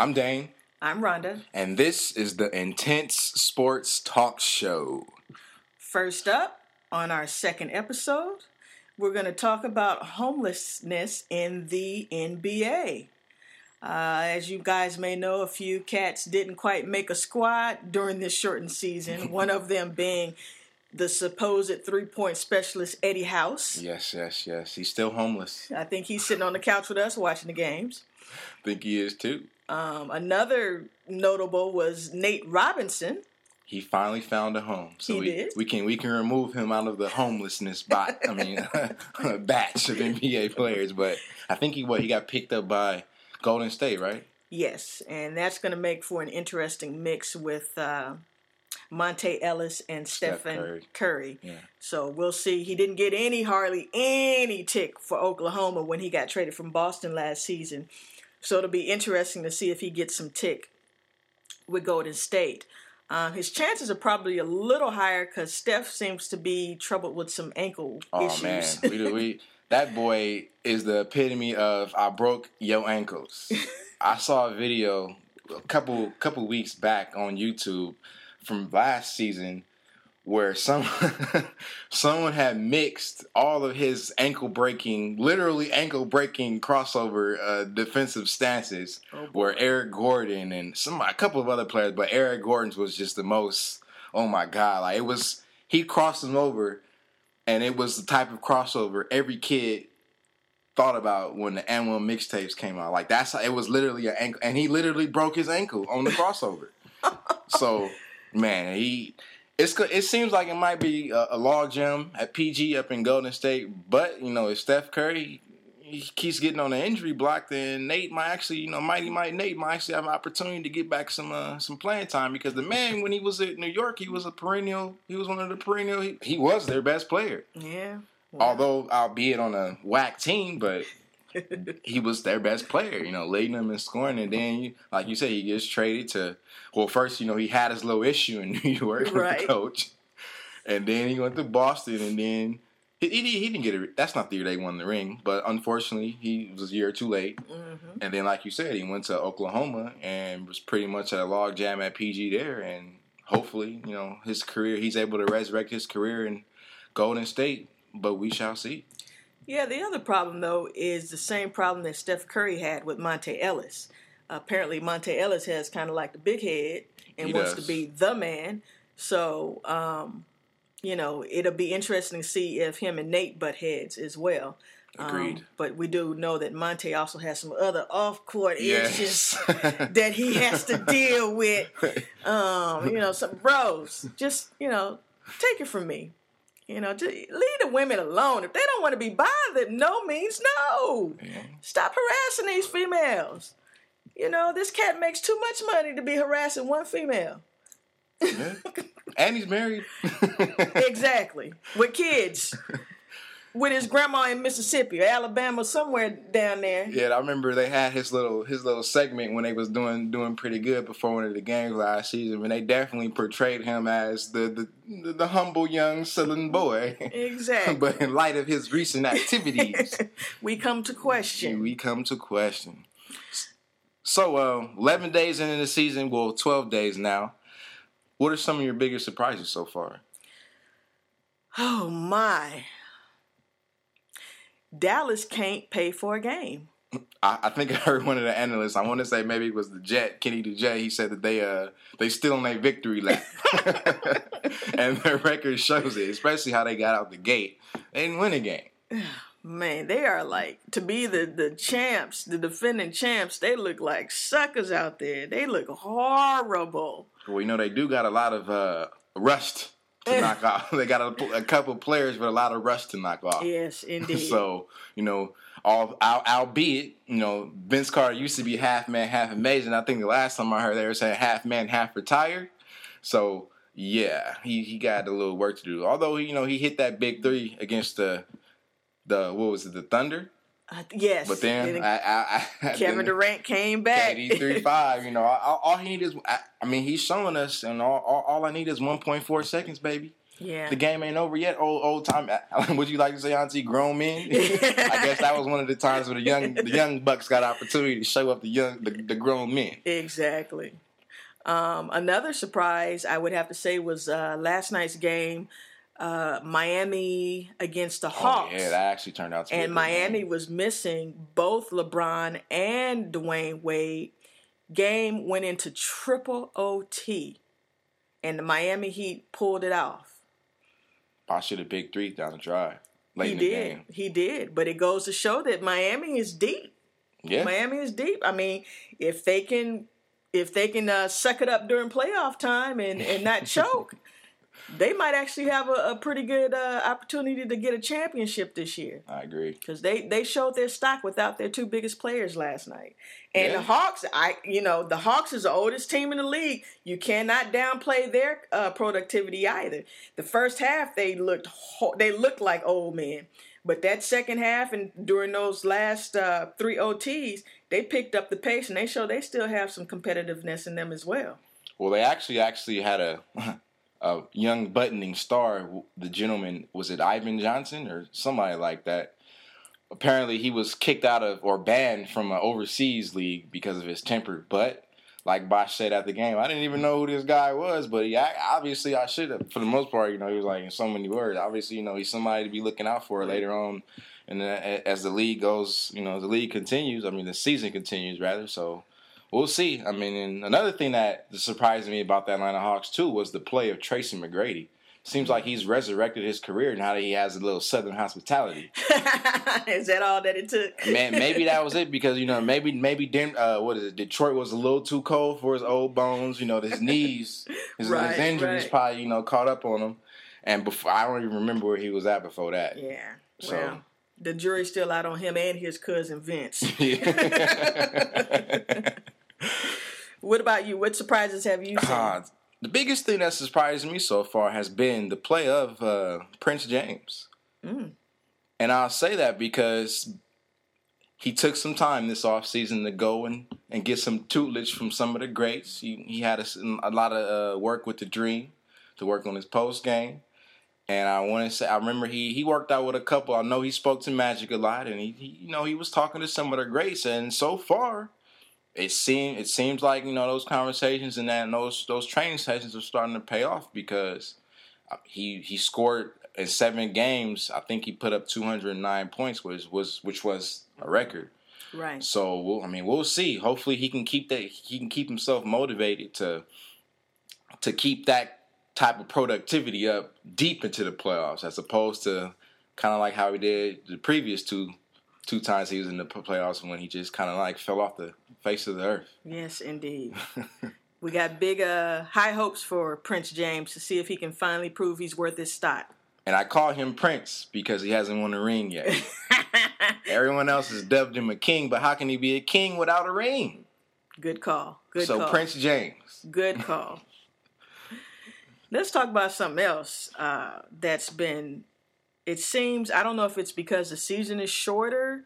I'm Dane, I'm Rhonda. and this is the Intense Sports Talk Show. First up, on our second episode, we're going to talk about homelessness in the NBA. Uh, as you guys may know, a few cats didn't quite make a squad during this shortened season, one of them being the supposed three point specialist, Eddie House. Yes, yes, yes. He's still homeless. I think he's sitting on the couch with us watching the games. I think he is too. Um, another notable was Nate Robinson. He finally found a home, so He we, did. we can we can remove him out of the homelessness bot. I mean, batch of NBA players. But I think he what he got picked up by Golden State, right? Yes, and that's going to make for an interesting mix with uh, Monta Ellis and Steph Stephen Curry. Curry. Yeah. So we'll see. He didn't get any, hardly any tick for Oklahoma when he got traded from Boston last season. So it'll be interesting to see if he gets some tick with Golden State. Um, his chances are probably a little higher because Steph seems to be troubled with some ankle Oh issues. man, we, do- we that boy is the epitome of I broke your ankles. I saw a video a couple couple weeks back on YouTube from last season where some someone had mixed all of his ankle breaking, literally ankle breaking crossover uh, defensive stances, Oh, where Eric Gordon and some a couple of other players, but Eric Gordon's was just the most. Oh my god! Like it was, he crossed him over and it was the type of crossover every kid thought about when the And1 mixtapes came out. Like that's how, it was literally an ankle, and he literally broke his ankle on the crossover. so, man, he it's it seems like it might be a, a log jam at PG up in Golden State, but you know if Steph Curry he keeps getting on the injury block, then Nate might actually, you know, mighty might Nate might actually have an opportunity to get back some uh, some playing time because the man when he was at New York, he was a perennial, he was one of the perennial, he, he was their best player Yeah. well, although albeit on a whack team, but he was their best player, you know, leading them in scoring. And then, you- like you said, he gets traded to, well, first, you know, he had his little issue in New York with the coach. And then he went to Boston, and then he, he, he didn't get it. That's not the year they won the ring, but unfortunately, he was a year too late. mhm. And then, like you said, he went to Oklahoma and was pretty much at a log jam at PG there. And hopefully, you know, his career, he's able to resurrect his career in Golden State. But we shall see. Yeah, the other problem though is the same problem that Steph Curry had with Monta Ellis. apparently, Monta Ellis has kind of like the big head and He wants does. to be the man. So, um, you know, it'll be interesting to see if him and Nate butt heads as well. Um, Agreed. but we do know that Monta also has some other off-court issues that he has to deal with. Um, you know, some bros. Just you know, take it from me. You know, just leave the women alone. If they don't want to be bothered, no means no. Yeah. Stop harassing these females. You know, this cat makes too much money to be harassing one female. Yeah. and he's married. Exactly. With kids. With his grandma in Mississippi or Alabama, somewhere down there. Yeah, I remember they had his little his little segment when they was doing doing pretty good before one of the games last season. And they definitely portrayed him as the the, the humble young Southern boy. Exactly. but in light of his recent activities, we come to question. we come to question. So, uh, eleven days into the season, well, twelve days now. What are some of your biggest surprises so far? Oh my. Dallas can't pay for a game. I, I think I heard one of the analysts. I want to say maybe it was the Jet, Kenny Jet. He said that they uh they still on their victory lap, and their record shows it. Especially how they got out the gate. They didn't win a game. Man, they are like to be the the champs, the defending champs. They look like suckers out there. They look horrible. Well, we know they do got a lot of uh rust to knock off. They got a, a couple players with a lot of rust to knock off. Yes, indeed. So you know, all al- albeit you know, Vince Carter used to be half man, half amazing. I think the last time I heard they were saying half man, half retired. So yeah, he he got a little work to do. Although you know he hit that big three against the the what was it the Thunder, Uh, yes. but then Then I, I, I Kevin then- Durant came back. Three five. You know, all, he need is. I, I mean, he's showing us, and all, all all I need is one point four seconds, baby. Yeah. The game ain't over yet. Old old time. Would you like to say, Auntie, grown men? I guess that was one of the times where the young the young bucks got opportunity to show up the young the, the grown men. Exactly. Um, another surprise I would have to say was uh, last night's game, uh, Miami against the Hawks. Oh, yeah, that actually turned out to be and Miami game. was missing both LeBron and Dwyane Wade. Game went into triple OT, and the Miami Heat pulled it off. I should have big three down the drive late he in the did. game. He did. But it goes to show that Miami is deep. Yeah, Miami is deep. I mean, if they can, if they can uh, suck it up during playoff time and, and not choke, they might actually have a, a pretty good uh, opportunity to get a championship this year. I agree. Because they, they showed their stock without their two biggest players last night. And Yeah. the Hawks, I you know, the Hawks is the oldest team in the league. You cannot downplay their uh, productivity either. The first half they looked ho- they looked like old men, but that second half and during those last uh, three OTs, they picked up the pace and they show they still have some competitiveness in them as well. Well, they actually actually had a a young buttoning star. The gentleman was it Ivan Johnson or somebody like that. Apparently, he was kicked out of or banned from an overseas league because of his temper. But like Bosh said at the game, I didn't even know who this guy was. But he I- obviously I should have. For the most part, you know, he was like in so many words. Obviously, you know, he's somebody to be looking out for later on. And as the league goes, you know, the league continues. I mean, the season continues rather. So we'll see. I mean, and another thing that surprised me about the Atlanta Hawks too was the play of Tracy McGrady. Seems like he's resurrected his career now that he has a little Southern hospitality. is that all that it took? Man, maybe that was it because you know maybe maybe Den- uh, what is it? Detroit was a little too cold for his old bones. You know, his knees, his, Right, his injuries right. probably you know caught up on him. And before I don't even remember where he was at before that. Yeah. So- Well, the jury's still out on him and his cousin Vince. what about you? What surprises have you seen? Uh, the biggest thing that surprised me so far has been the play of uh, Prince James. Mm. And I'll say that because he took some time this offseason to go and, and get some tutelage from some of the greats. He, he had a lot of uh, work with the Dream to work on his post game. And I want to say, I remember he, he worked out with a couple. I know he spoke to Magic a lot, and he, he you know he was talking to some of the greats. And so far, it seemed it seems like you know those conversations and then those those training sessions are starting to pay off because uh, he he scored in seven games. I think he put up 209 points, which was which was a record. Right. So we'll, I mean, we'll see. Hopefully, he can keep that. He can keep himself motivated to to keep that type of productivity up deep into the playoffs, as opposed to kind of like how he did the previous two two times he was in the playoffs when he just kind of like fell off the face of the earth. Yes, indeed. we got big uh, high hopes for Prince James to see if he can finally prove he's worth his stock. And I call him Prince because he hasn't won a ring yet. Everyone else has dubbed him a king, but how can he be a king without a ring? Good call. Good so call. Prince James. Good call. Let's talk about something else uh, that's been. It seems I don't know if it's because the season is shorter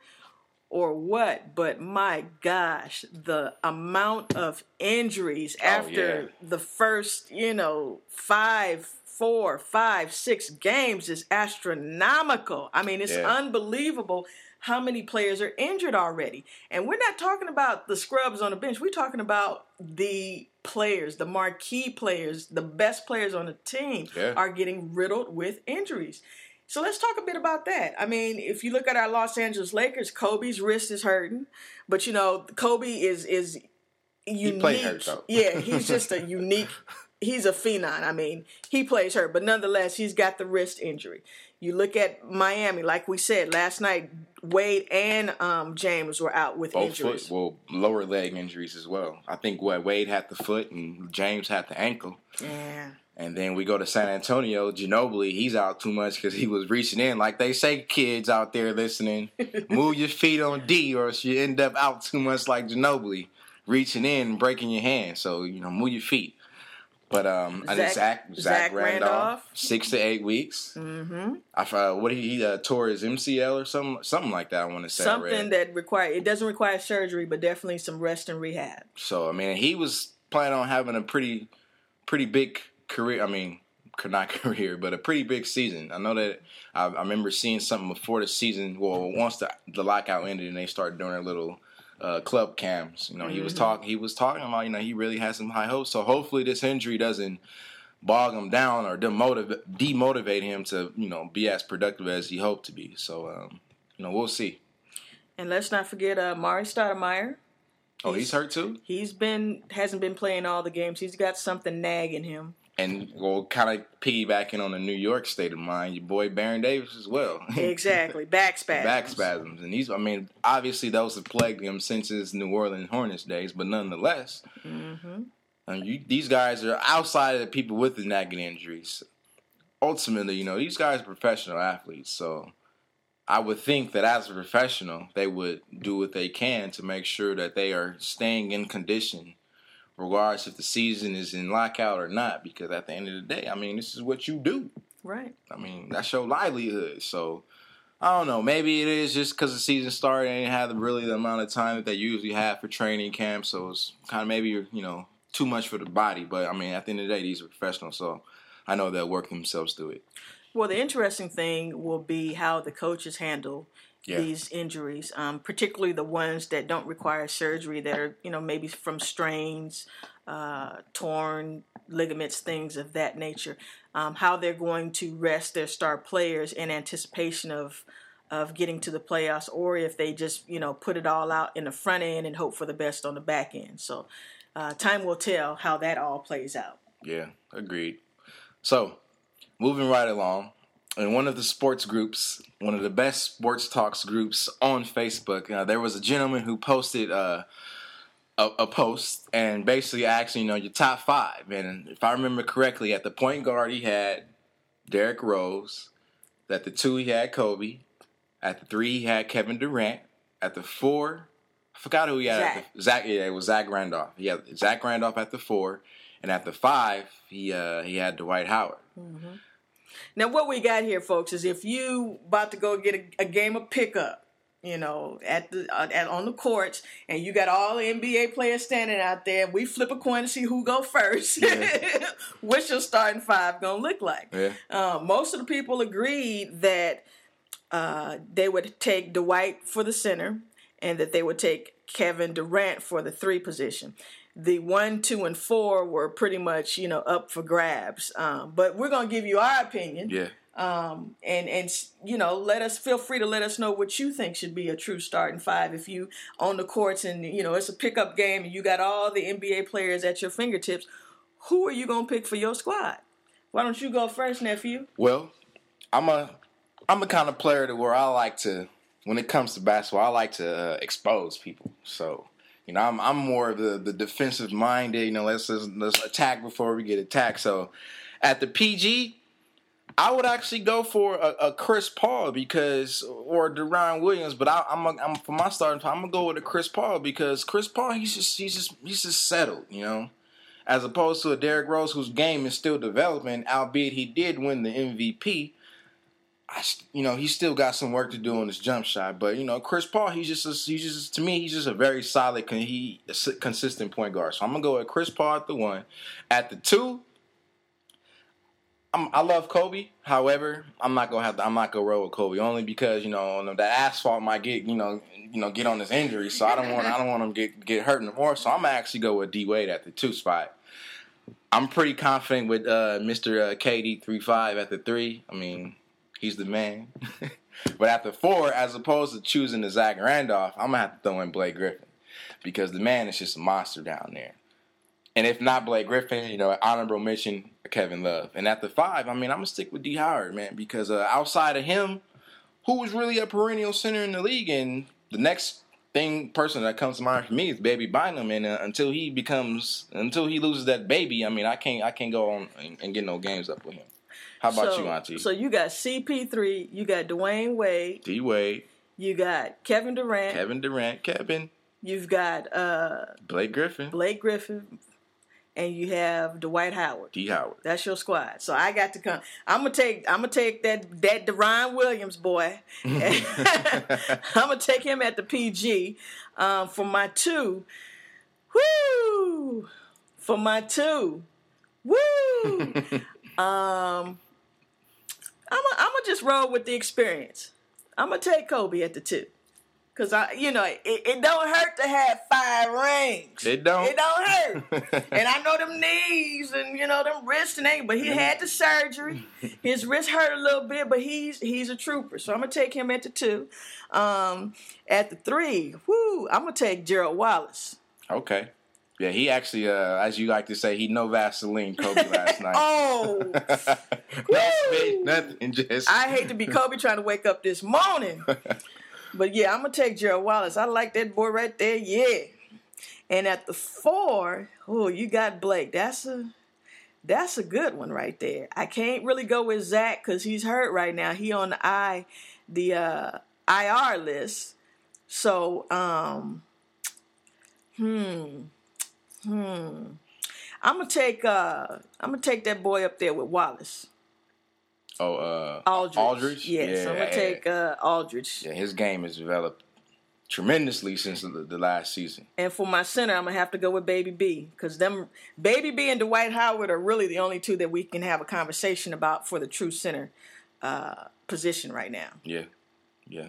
or what, but my gosh, the amount of injuries oh, after yeah. the first, you know, five, four, five, six games is astronomical. I mean, it's Yeah. unbelievable how many players are injured already. And we're not talking about the scrubs on the bench. We're talking about the players, the marquee players, the best players on the team Yeah. are getting riddled with injuries. So let's talk a bit about that. I mean, if you look at our Los Angeles Lakers, Kobe's wrist is hurting, but you know, Kobe is is unique. played hurt, though. yeah, he's just a unique. He's a phenom. I mean, he plays her, but nonetheless, he's got the wrist injury. You look at Miami, like we said last night, Wade and um, James were out with Both injuries. foot, well, lower leg injuries as well. I think what Wade had the foot and James had the ankle. Yeah. And then we go to San Antonio. Ginobili, he's out too much because he was reaching in. Like they say, kids out there listening, move your feet on D, or you end up out too much like Ginobili, reaching in and breaking your hand. So you know, move your feet. But um, I think Zach- Zach Zach, Zach Randolph, Randolph. six to eight weeks. Mm-hmm. I uh, what he, he uh, tore his MCL or something something like that. I want to say Something that require it doesn't require surgery, but definitely some rest and rehab. So I mean, he was planning on having a pretty, pretty big career. I mean, not career, but a pretty big season. I know that I, I remember seeing something before the season. Well, once the the lockout ended and they started doing a little uh, club cams, you know, he was Mhm. talking. He was talking about you know he really has some high hopes. So hopefully this injury doesn't bog him down or demotivate demotivate him to you know be as productive as he hoped to be. So um, you know we'll see. And let's not forget uh, Mari Stoudemire. Oh, he's hurt too, He's been hasn't been playing all the games. He's got something nagging him. And we'll kind of piggybacking on the New York state of mind. Your boy Baron Davis as well. Exactly, back spasms. back spasms. And these, I mean, obviously those have plagued him since his New Orleans Hornets days, but nonetheless, hmm and you, these guys are outside of the people with the nagging injuries. Ultimately, you know, these guys are professional athletes, so I would think that as a professional, they would do what they can to make sure that they are staying in condition, regardless if the season is in lockout or not. Because at the end of the day, I mean, this is what you do. Right. I mean, that's your livelihood. So I don't know. Maybe it is just because the season started and they had really the amount of time that they usually have for training camp. So it's kind of maybe you know too much for the body. But I mean, at the end of the day, these are professionals, so I know they'll work themselves through it. Well, the interesting thing will be how the coaches handle Yeah. these injuries, um, particularly the ones that don't require surgery, that are you know maybe from strains, uh, torn ligaments, things of that nature. Um, how they're going to rest their star players in anticipation of of getting to the playoffs, or if they just you know put it all out in the front end and hope for the best on the back end. So, uh, time will tell how that all plays out. Yeah, agreed. So, moving right along, in one of the sports groups, one of the best sports talks groups on Facebook, uh, there was a gentleman who posted uh, a, a post and basically asked, you know, your top five. And if I remember correctly, at the point guard he had Derrick Rose. At the two he had Kobe. At the three he had Kevin Durant. At the four, I forgot who he had. At the, Zach. Yeah, it was Zach Randolph. He had Zach Randolph at the four, and at the five he uh, he had Dwight Howard. Now, what we got here, folks, is if you about to go get a, a game of pickup, you know, at the uh, at, on the courts, and you got all the NBA players standing out there, we flip a coin to see who go first. Yeah. What's your starting five gonna look like? Yeah, Uh, most of the people agreed that uh, they would take Dwight for the center, and that they would take Kevin Durant for the three position. The one, two, and four were pretty much you know up for grabs. Um, but we're gonna give you our opinion yeah. um, and and you know let us feel free to let us know what you think should be a true starting five if you on the courts and you know it's a pickup game and you got all the NBA players at your fingertips. Who are you gonna pick for your squad? Why don't you go first, nephew? Well, I'm a I'm a kind of player to where I like to when it comes to basketball, I like to uh, expose people. So. You know, I'm I'm more of the, the defensive minded. You know, let's, let's let's attack before we get attacked. So, at the PG, I would actually go for a, a Chris Paul because or Deron Williams, but I, I'm a, I'm for my starting. I'm gonna go with a Chris Paul because Chris Paul he's just he's just he's just settled, you know, as opposed to a Derrick Rose whose game is still developing. Albeit he did win the MVP, I you know he still got some work to do on his jump shot. But you know Chris Paul he's just a, he's just to me he's just a very solid he consistent point guard. So I'm gonna go with Chris Paul at the one, at the two. I'm, I love Kobe. However, I'm not gonna have to. I'm not gonna roll with Kobe only because you know the asphalt might get you know you know get on his injury. So I don't want I don't want him get get hurt anymore. So I'm gonna actually go with D Wade at the two spot. I'm pretty confident with uh, Mr. Uh, KD three five at the three. I mean, he's the man. but after four, as opposed to choosing the Zach Randolph, I'm gonna have to throw in Blake Griffin because the man is just a monster down there. And if not Blake Griffin, you know, honorable mention Kevin Love. And at the five, I mean, I'm gonna stick with D Howard, man, because uh, outside of him, who was really a perennial center in the league, and the next thing person that comes to mind for me is Baby Bynum, and uh, until he becomes, until he loses that baby, I mean, I can't, I can't go on and, and get no games up with him. How about so, you, Auntie? So you got CP3, you got Dwyane Wade, D Wade, you got Kevin Durant, Kevin Durant, Kevin, you've got uh, Blake Griffin, Blake Griffin, and you have Dwight Howard. D Howard. That's your squad. So I got to come. I'm gonna take. I'm gonna take that that Deron Williams boy. I'm gonna take him at the PG um, for my two. Woo! For my two. Woo! Um, I'm gonna just roll with the experience. I'm gonna take Kobe at the two. Cause I, you know, it, it don't hurt to have five rings. It don't. It don't hurt. and I know them knees and you know them wrists and everything, but he had the surgery. His wrist hurt a little bit, but he's he's a trooper. So I'm gonna take him at the two. Um, at the three, whoo, I'm gonna take Gerald Wallace. Okay. Yeah, he actually, uh, as you like to say, he no Vaseline Kobe last night. oh, nothing, nothing, just. I hate to be Kobe trying to wake up this morning. But yeah, I'm gonna take Gerald Wallace. I like that boy right there. Yeah. And at the four, oh, you got Blake. That's a that's a good one right there. I can't really go with Zach because he's hurt right now. He on the I the uh, IR list. So um, hmm, hmm. I'm gonna take uh, I'm gonna take that boy up there with Wallace. Oh, uh, Aldridge. Aldridge. Yes, yeah, I'm gonna take uh, Aldridge. Yeah, his game has developed tremendously since the, the, last season. And for my center, I'm gonna have to go with Baby B because them Baby B and Dwight Howard are really the only two that we can have a conversation about for the true center uh, position right now. Yeah, yeah.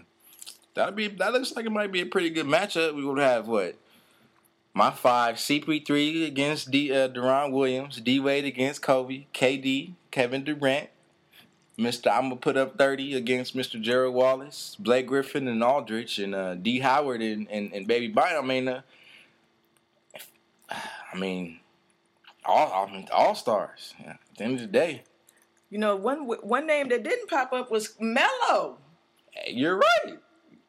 That'd be that looks like it might be a pretty good matchup. We would have what my five: CP3 against D, uh, Deron Williams, D Wade against Kobe, KD, Kevin Durant, Mr. I'm gonna put up 30 against Mr. Gerald Wallace, Blake Griffin, and Aldridge, and uh, D. Howard and, and, and Baby Bynum. I mean, uh, I mean, all I mean, all stars. Yeah, at the end of the day, you know, one one name that didn't pop up was Melo. You're right.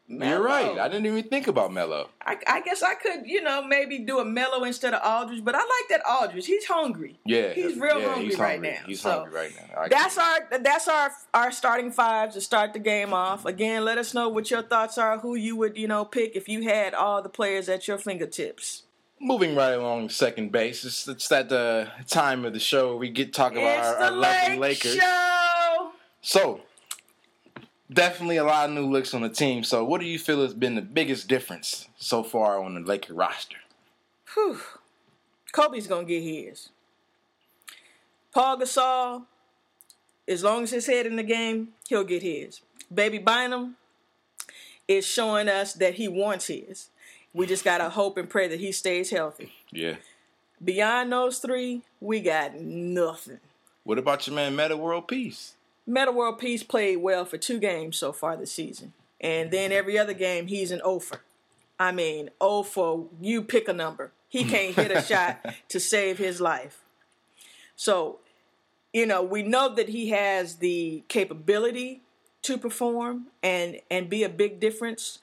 You're right. I didn't even think about Melo. I, I, guess I could, you know, maybe do a Melo instead of Aldridge, but I like that Aldridge. He's hungry. Yeah, he's real yeah, hungry he's right hungry. now. He's so hungry right now. I that's our that's our our starting fives to start the game off. Again, let us know what your thoughts are. Who you would you know pick if you had all the players at your fingertips. Moving right along second base, it's, it's that uh, time of the show where we get talk about it's our, our lovely Lake Lakers. Show. So definitely a lot of new looks on the team. So, what do you feel has been the biggest difference so far on the Laker roster? Whew. Kobe's gonna get his. Paul Gasol, as long as his head in the game, he'll get his. Baby Bynum is showing us that he wants his. We just gotta hope and pray that he stays healthy. Yeah. Beyond those three, we got nothing. What about your man Metta World Peace? Metta World Peace played well for two games so far this season. And then every other game, he's an offer. I mean, oh for you pick a number. He can't hit a shot to save his life. So, you know, we know that he has the capability to perform and and be a big difference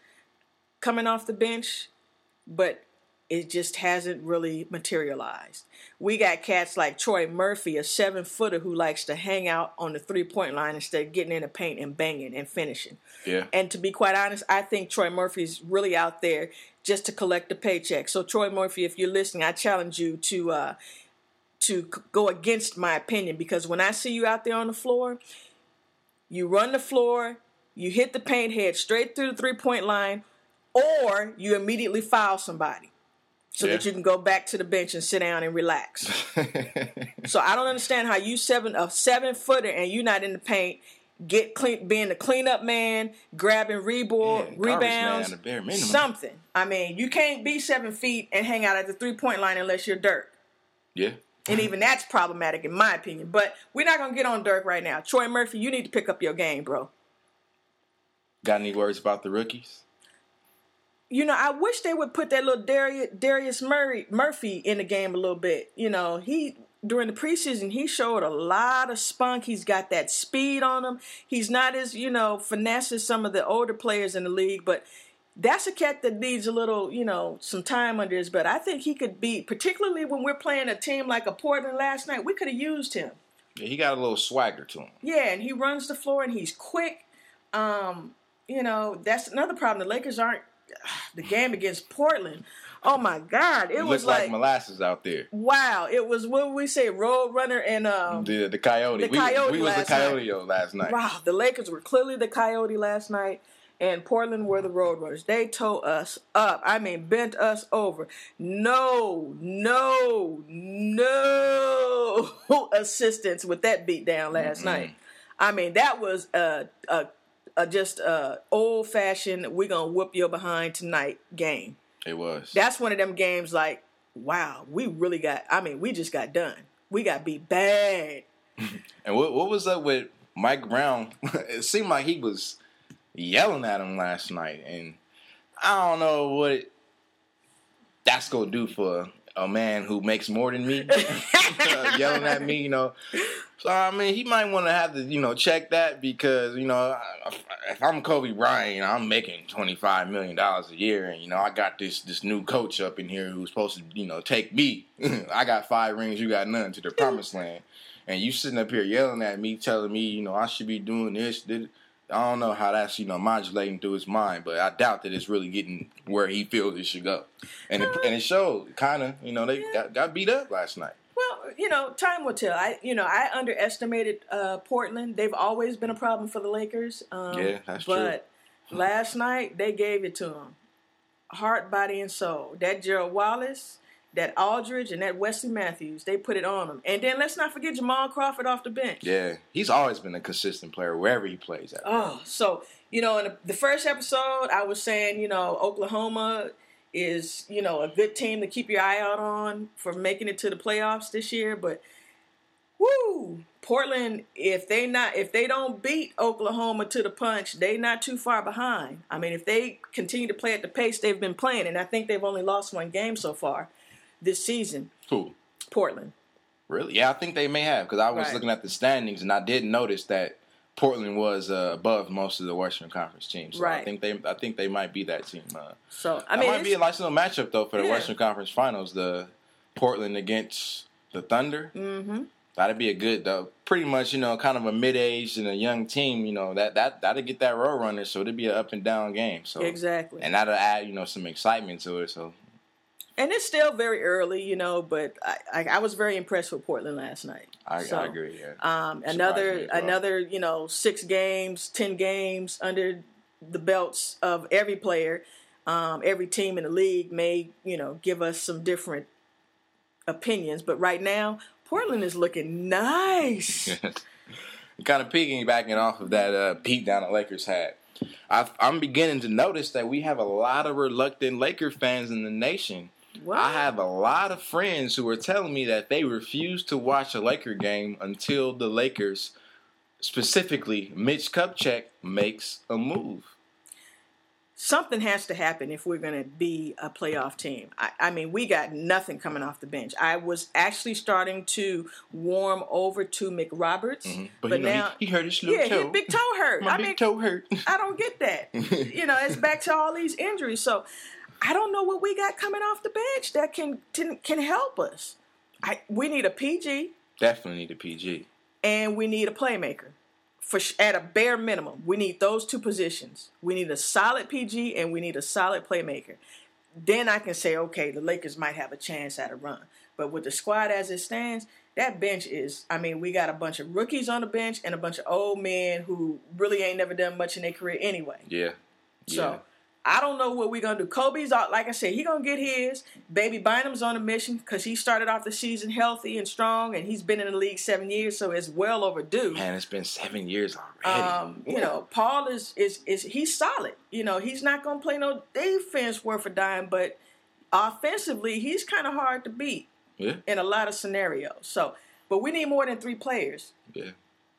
coming off the bench, but it just hasn't really materialized. We got cats like Troy Murphy, a seven footer who likes to hang out on the three point line instead of getting in the paint and banging and finishing. Yeah. And to be quite honest, I think Troy Murphy's really out there just to collect a paycheck. So Troy Murphy, if you're listening, I challenge you to uh, to go against my opinion because when I see you out there on the floor, you run the floor, you hit the paint head straight through the three point line, or you immediately foul somebody so yeah. that you can go back to the bench and sit down and relax. so I don't understand how you seven a seven footer and you not in the paint, get clean, being the cleanup man, grabbing rebound, yeah, rebounds, man, something. I mean, you can't be seven feet and hang out at the three point line unless you're Dirk. Yeah. And even that's problematic in my opinion. But we're not gonna get on Dirk right now. Troy Murphy, you need to pick up your game, bro. Got any words about the rookies? You know, I wish they would put that little Darius, Darius Murray, Murphy in the game a little bit. You know, he during the preseason he showed a lot of spunk. He's got that speed on him. He's not as you know finesse as some of the older players in the league, but that's a cat that needs a little, you know, some time under his belt. I think he could be, particularly when we're playing a team like a Portland last night. We could have used him. Yeah, he got a little swagger to him. Yeah, and he runs the floor and he's quick. Um, you know, that's another problem. The Lakers aren't the game against Portland. Oh my God! It, it was like, like, molasses out there. Wow! It was what we say, Road Runner and um, the the Coyote. The Coyote we, we was the Coyote night. last night. Wow! The Lakers were clearly the Coyote last night, and Portland were the Road Runners. They tore us up. I mean, bent us over. No, no, no. assistance with that beat down last mm-hmm. night. I mean, that was a, a, a just a old fashioned We're gonna whoop your behind tonight" game. It was. That's one of them games like, wow, we really got. I mean, we just got done. We got beat bad. and what what was up with Mike Brown? it seemed like he was yelling at him last night, and I don't know what that's gonna do for a man who makes more than me uh, yelling at me, you know. So I mean, he might want to have to, you know, check that because you know, if I'm Kobe Bryant, I'm making twenty five million dollars a year, and you know, I got this this new coach up in here who's supposed to, you know, take me. I got five rings, you got none to the promised land, and you sitting up here yelling at me, telling me, you know, I should be doing this. this I don't know how that's you know modulating through his mind, but I doubt that it's really getting where he feels it should go, and it, and it showed. Kind of, you know, they got, got, beat up last night. You know, time will tell. I you know I underestimated uh, Portland. They've always been a problem for the Lakers. Um, yeah, that's but true. But last night they gave it to them, heart, body, and soul. That Gerald Wallace that Aldridge and that Wesley Matthews, they put it on them. And then let's not forget Jamal Crawford off the bench. Yeah, he's always been a consistent player wherever he plays at. Oh, so, you know, in the first episode, I was saying, you know, Oklahoma is, you know, a good team to keep your eye out on for making it to the playoffs this year, but woo, Portland, if they not if they don't beat Oklahoma to the punch, they not too far behind. I mean, if they continue to play at the pace they've been playing, and I think they've only lost one game so far, this season. Who? Portland. Really? Yeah, I think they may have because I was right. looking at the standings and I did notice that Portland was uh, above most of the Western Conference teams. So right. I think they I think they might be that team. Uh, so I mean, it might be a nice little matchup though for the yeah. Western Conference Finals. The Portland against the Thunder. Mm-hmm. That'd be a good, though. Pretty much, you know, kind of a mid-aged and a young team. You know, that that that'd get that road runner. So it'd be an up and down game. So exactly, and that'll add you know some excitement to it. So and it's still very early, you know, but I, I, I was very impressed with Portland last night. I, so, I agree. Yeah. Um, another well. another you know six games, ten games under the belts of every player. Um, every team in the league may you know give us some different opinions, but right now Portland is looking nice. kind of piggybacking off of that uh, down the Lakers had. i am beginning to notice that we have a lot of reluctant Laker fans in the nation what? I have a lot of friends who are telling me that they refuse to watch a Laker game until the Lakers, specifically Mitch Kupchak, makes a move. Something has to happen if we're going to be a playoff team. I, I, mean, we got nothing coming off the bench. I was actually starting to warm over to McRoberts, mm-hmm. but, but now he, he, hurt his little yeah, toe. his big toe hurt. My I big mean, toe hurt. I don't get that. you know, it's back to all these injuries. So I don't know what we got coming off the bench that can can, can help us. I we need a PG. Definitely need a PG. And we need a playmaker. For at a bare minimum, we need those two positions. We need a solid PG and we need a solid playmaker. Then I can say, okay, the Lakers might have a chance at a run. But with the squad as it stands, that bench is I mean, we got a bunch of rookies on the bench and a bunch of old men who really ain't never done much in their career anyway. Yeah. So yeah. I don't know what we're gonna do. Kobe's out, like I said, he gonna get his. Baby Bynum's on a mission because he started off the season healthy and strong, and he's been in the league seven years, so it's well overdue. Man, it's been seven years already. Um, you know, Paul is is is he's solid. You know, he's not gonna play no defense worth a dime, but offensively, he's kind of hard to beat. Yeah. In a lot of scenarios. So, but we need more than three players. Yeah.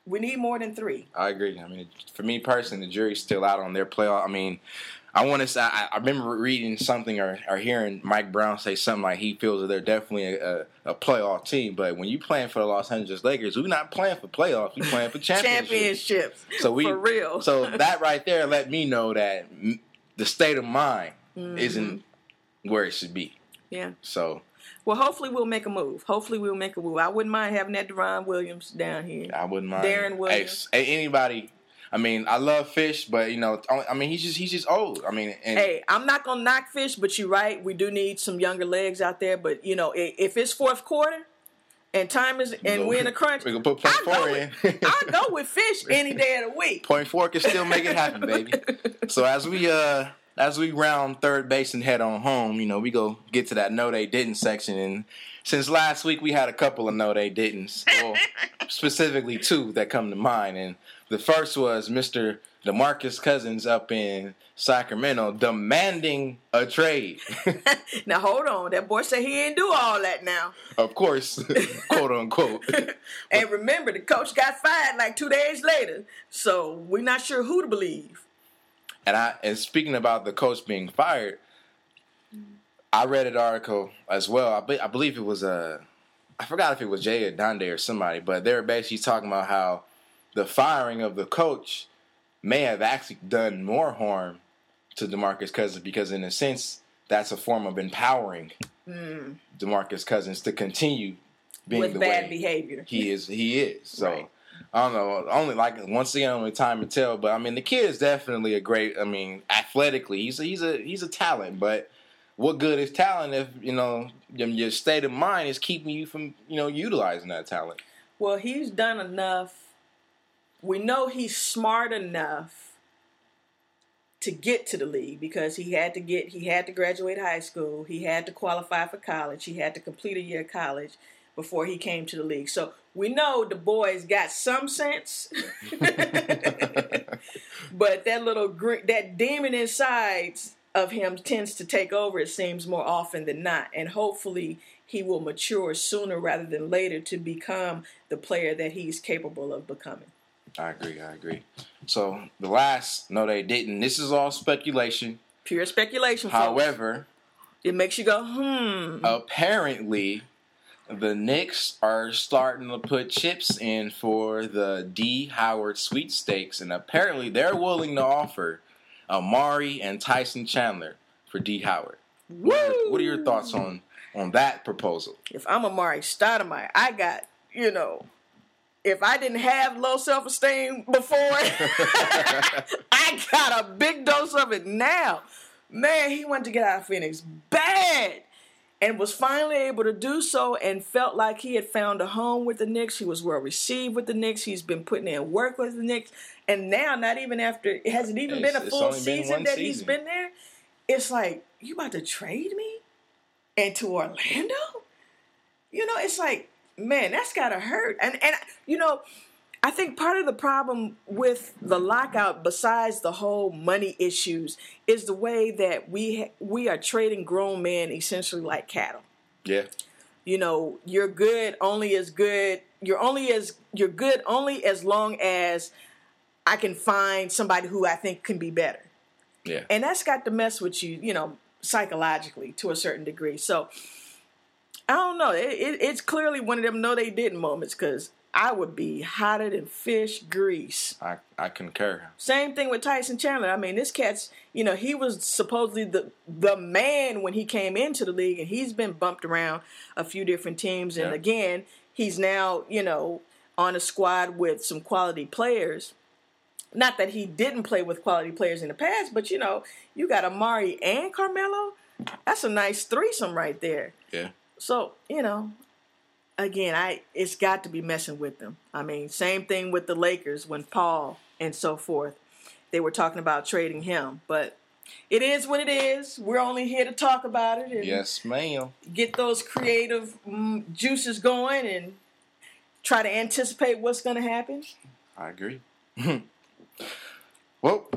We need more than three. I agree. I mean, for me personally, the jury's still out on their playoff. I mean, I want to say I, I, remember reading something or, or, hearing Mike Brown say something like he feels that they're definitely a, a, a, playoff team. But when you playing for the Los Angeles Lakers, we're not playing for playoffs. We're playing for championships. championships. So we for real. so that right there let me know that the state of mind mm-hmm. isn't where it should be. Yeah. So. Well, hopefully we'll make a move. Hopefully we'll make a move. I wouldn't mind having that Deron Williams down here. I wouldn't mind. Deron Williams. Hey, anybody I mean, I love Fish, but you know, I mean, he's just he's just old. I mean, and, hey, I'm not gonna knock Fish, but you're right. We do need some younger legs out there. But you know, if it's fourth quarter and time is and we're in a crunch, we can put point four in. I go with Fish any day of the week. Point four can still make it happen, baby. so as we uh as we round third base and head on home, you know, we go get to that no they didn't section. And since last week, we had a couple of no they didn't, well, specifically two that come to mind. And the first was Mr. DeMarcus Cousins up in Sacramento demanding a trade. now hold on, that boy said he didn't do all that. Now, of course, quote unquote. and remember, the coach got fired like two days later, so we're not sure who to believe. And I and speaking about the coach being fired, I read an article as well. I, be, I believe it was a, uh, I forgot if it was Jay Adande or somebody, but they were basically talking about how the firing of the coach may have actually done more harm to Demarcus Cousins because, in a sense, that's a form of empowering mm. Demarcus Cousins to continue being with the bad way behavior. He is. He is. So. Right. I don't know. Only like once again, only time to tell. But I mean, the kid is definitely a great. I mean, athletically, he's a, he's a he's a talent. But what good is talent if you know your state of mind is keeping you from you know utilizing that talent? Well, he's done enough. We know he's smart enough to get to the league because he had to get he had to graduate high school, he had to qualify for college, he had to complete a year of college before he came to the league. So we know the boy's got some sense, but that little that demon inside of him tends to take over. It seems more often than not, and hopefully he will mature sooner rather than later to become the player that he's capable of becoming. I agree. I agree. So the last, no, they didn't. This is all speculation. Pure speculation. However, it makes you go, hmm. Apparently, the Knicks are starting to put chips in for the D Howard sweepstakes, and apparently they're willing to offer Amar'e and Tyson Chandler for D Howard. What are, what are, your thoughts on on that proposal? If I'm Amar'e Stoudemire, I got you know if I didn't have low self esteem before, I got a big dose of it now. Man, he wanted to get out of Phoenix bad and was finally able to do so and felt like he had found a home with the Knicks. He was well received with the Knicks. He's been putting in work with the Knicks. And now, not even after, has it even it's, been a full season that season. he's been there? It's like, you about to trade me into Orlando? You know, it's like, man, that's gotta hurt. And and you know, I think part of the problem with the lockout, besides the whole money issues, is the way that we we are trading grown men essentially like cattle. Yeah. You know, you're good only as good. You're only as you're good only as long as I can find somebody who I think can be better. Yeah. And that's got to mess with you, you know, psychologically to a certain degree. So I don't know. It, it, it's clearly one of them no they didn't moments because I would be hotter than fish grease. I, I concur. Same thing with Tyson Chandler. I mean, this cat's, you know, he was supposedly the the man when he came into the league, and he's been bumped around a few different teams. And yeah. again, he's now, you know, on a squad with some quality players. Not that he didn't play with quality players in the past, but you know, you got Amar'e and Carmelo. That's a nice threesome right there. Yeah. So, you know, again, I it's got to be messing with them. I mean, same thing with the Lakers when Paul and so forth. They were talking about trading him, but it is what it is. We're only here to talk about it. yes, ma'am. Get those creative mm, juices going and try to anticipate what's going to happen. I agree. well,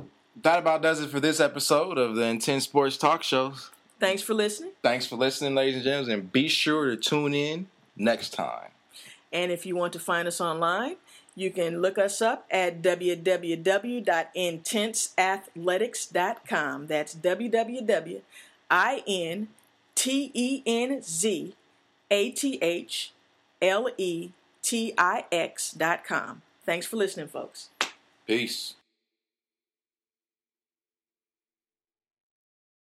that about does it for this episode of the Intense Sports Talk Shows. Thanks for listening. Thanks for listening, ladies and gentlemen, and be sure to tune in next time. And if you want to find us online, you can look us up at www.intenseathletics.com. That's www.intenseathletics.com. Thanks for listening, folks. Peace.